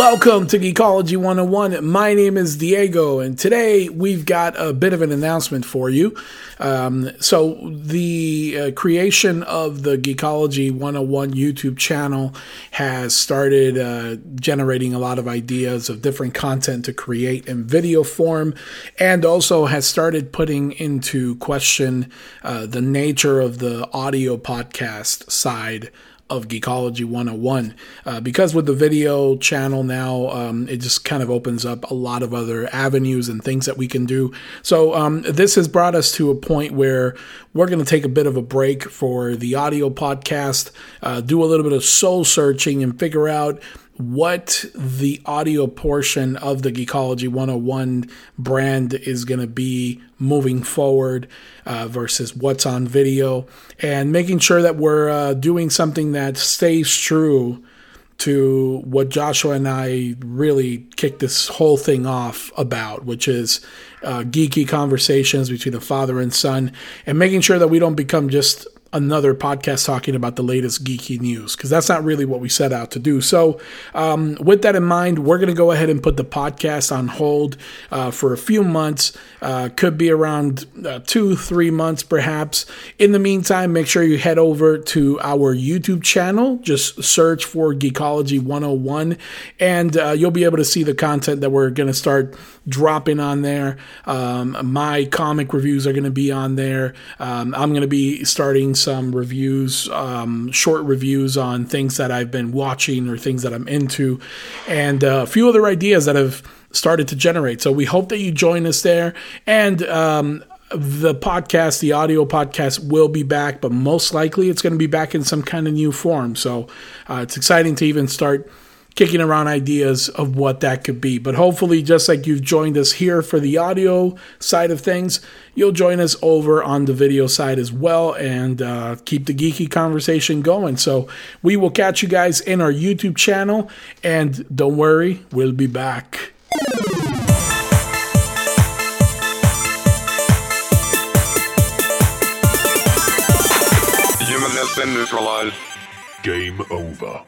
Welcome to Geekology 101. My name is Diego, and today we've got a bit of an announcement for you. Um, so, the uh, creation of the Geekology 101 YouTube channel has started uh, generating a lot of ideas of different content to create in video form, and also has started putting into question uh, the nature of the audio podcast side of Geekology 101. Uh, because with the video channel now, um, it just kind of opens up a lot of other avenues and things that we can do. So, um, this has brought us to a point where we're going to take a bit of a break for the audio podcast, uh, do a little bit of soul searching, and figure out what the audio portion of the Geekology 101 brand is going to be moving forward uh, versus what's on video, and making sure that we're uh, doing something that stays true to what Joshua and I really kicked this whole thing off about, which is uh, geeky conversations between the father and son, and making sure that we don't become just another podcast talking about the latest geeky news because that's not really what we set out to do. So, um, with that in mind, we're going to go ahead and put the podcast on hold uh, for a few months. Uh, could be around uh, two, three months, perhaps. In the meantime, make sure you head over to our YouTube channel. Just search for Geekology 101, and uh, you'll be able to see the content that we're going to start dropping on there. Um, my comic reviews are going to be on there. Um, I'm going to be starting some reviews, um, short reviews on things that I've been watching or things that I'm into, and uh, a few other ideas that have started to generate. So we hope that you join us there. And um, the podcast, the audio podcast, will be back, but most likely it's going to be back in some kind of new form. So uh, it's exciting to even start kicking around ideas of what that could be. But hopefully, just like you've joined us here for the audio side of things, you'll join us over on the video side as well and uh, keep the geeky conversation going. So we will catch you guys in our YouTube channel. And don't worry, we'll be back. Human has been neutralized. Game over.